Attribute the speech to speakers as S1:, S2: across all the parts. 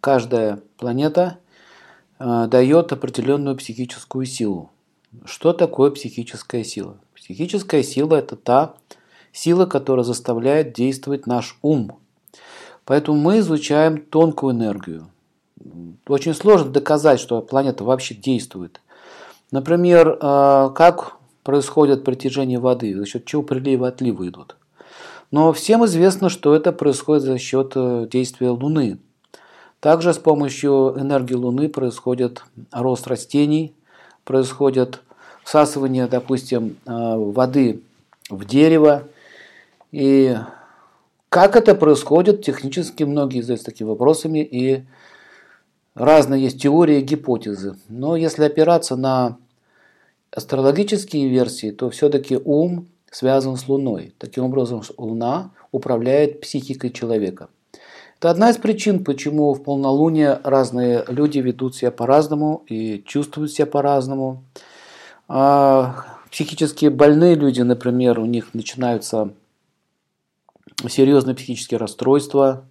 S1: каждая планета э, дает определенную психическую силу. Что такое психическая сила? Психическая сила – это та сила, которая заставляет действовать наш ум. Поэтому мы изучаем тонкую энергию. Очень сложно доказать, что планета вообще действует. Например, э, как происходит притяжение воды, за счет чего прилива и отливы идут. Но всем известно, что это происходит за счет э, действия Луны. Также с помощью энергии Луны происходит рост растений, происходит всасывание, допустим, э, воды в дерево. И как это происходит, технически многие задаются такими вопросами, и разные есть теории и гипотезы. Но если опираться на астрологические версии, то все-таки ум связан с Луной. Таким образом, Луна управляет психикой человека. Это одна из причин, почему в полнолуние разные люди ведут себя по-разному и чувствуют себя по-разному. А психически больные люди, например, у них начинаются серьезные психические расстройства,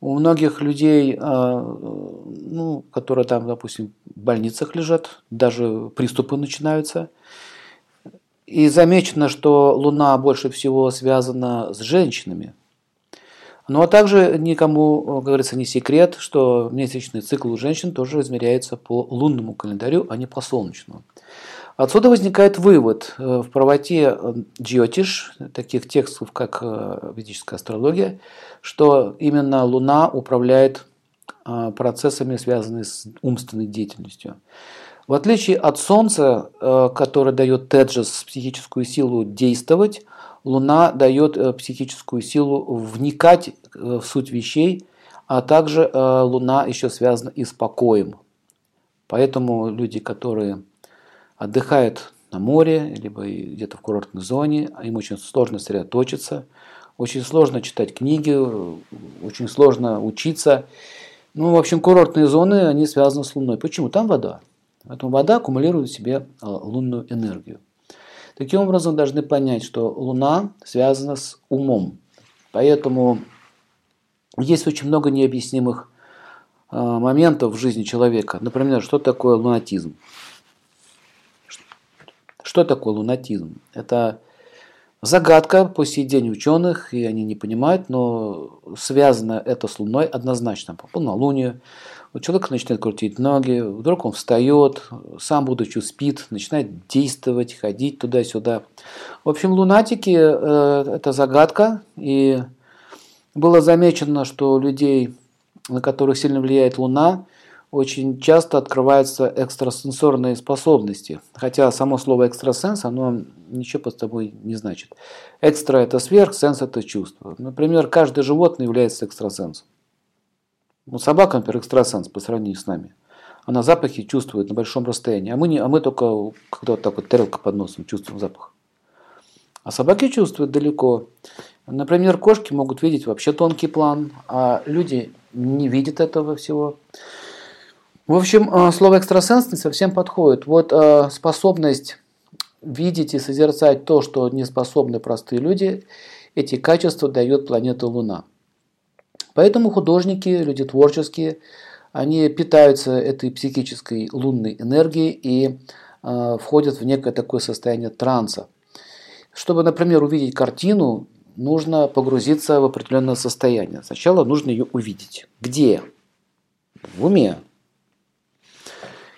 S1: у многих людей, а, ну, которые там, допустим, в больницах лежат, даже приступы начинаются. И замечено, что Луна больше всего связана с женщинами. Но также никому, как говорится, не секрет, что месячный цикл у женщин тоже измеряется по лунному календарю, а не по солнечному. Отсюда возникает вывод э, в правоте э, джиотиш, таких текстов, как э, ведическая астрология, что именно Луна управляет процессами, связанными с умственной деятельностью. В отличие от Солнца, которое дает Теджес психическую силу действовать, Луна дает психическую силу вникать в суть вещей, а также Луна еще связана и с покоем. Поэтому люди, которые отдыхают на море, либо где-то в курортной зоне, им очень сложно сосредоточиться, очень сложно читать книги, очень сложно учиться. Ну, в общем, курортные зоны, они связаны с Луной. Почему? Там вода. Поэтому вода аккумулирует в себе лунную энергию. Таким образом, должны понять, что Луна связана с умом. Поэтому есть очень много необъяснимых а, моментов в жизни человека. Например, что такое лунатизм? Что такое лунатизм? Это загадка по сей день ученых, и они не понимают, но связано это с Луной однозначно. По полнолунию у человека начинает крутить ноги, вдруг он встает, сам будучи спит, начинает действовать, ходить туда-сюда. В общем, лунатики э, – это загадка, и было замечено, что у людей, на которых сильно влияет Луна – очень часто открываются экстрасенсорные способности. Хотя само слово экстрасенс, оно ничего под собой не значит. Экстра – это сверх, сенс – это чувство. Например, каждое животное является экстрасенсом. Ну, собака, например, экстрасенс по сравнению с нами. Она запахи чувствует на большом расстоянии, а мы, не, а мы только, когда вот так вот тарелка под носом, чувствуем запах. А собаки чувствуют далеко. Например, кошки могут видеть вообще тонкий план, а люди не видят этого всего. В общем, э, слово экстрасенс не совсем подходит. Вот э, способность видеть и созерцать то, что не способны простые люди, эти качества дает планета Луна. Поэтому художники, люди творческие, они питаются этой психической лунной энергией и э, входят в некое такое состояние транса. Чтобы, например, увидеть картину, нужно погрузиться в определенное состояние. Сначала нужно ее увидеть. Где? В уме.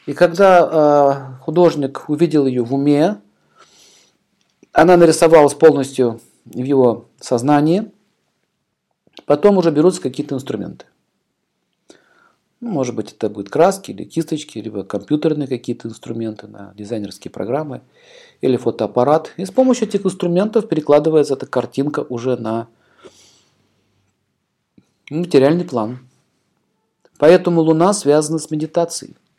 S1: И когда э, художник увидел ее в уме, она нарисовалась полностью в его сознании, потом уже берутся какие-то инструменты. Ну, может быть, это будут краски или кисточки, либо компьютерные какие-то инструменты, на дизайнерские программы, или фотоаппарат. И с помощью этих инструментов перекладывается эта картинка уже на материальный план. Поэтому Луна связана с медитацией.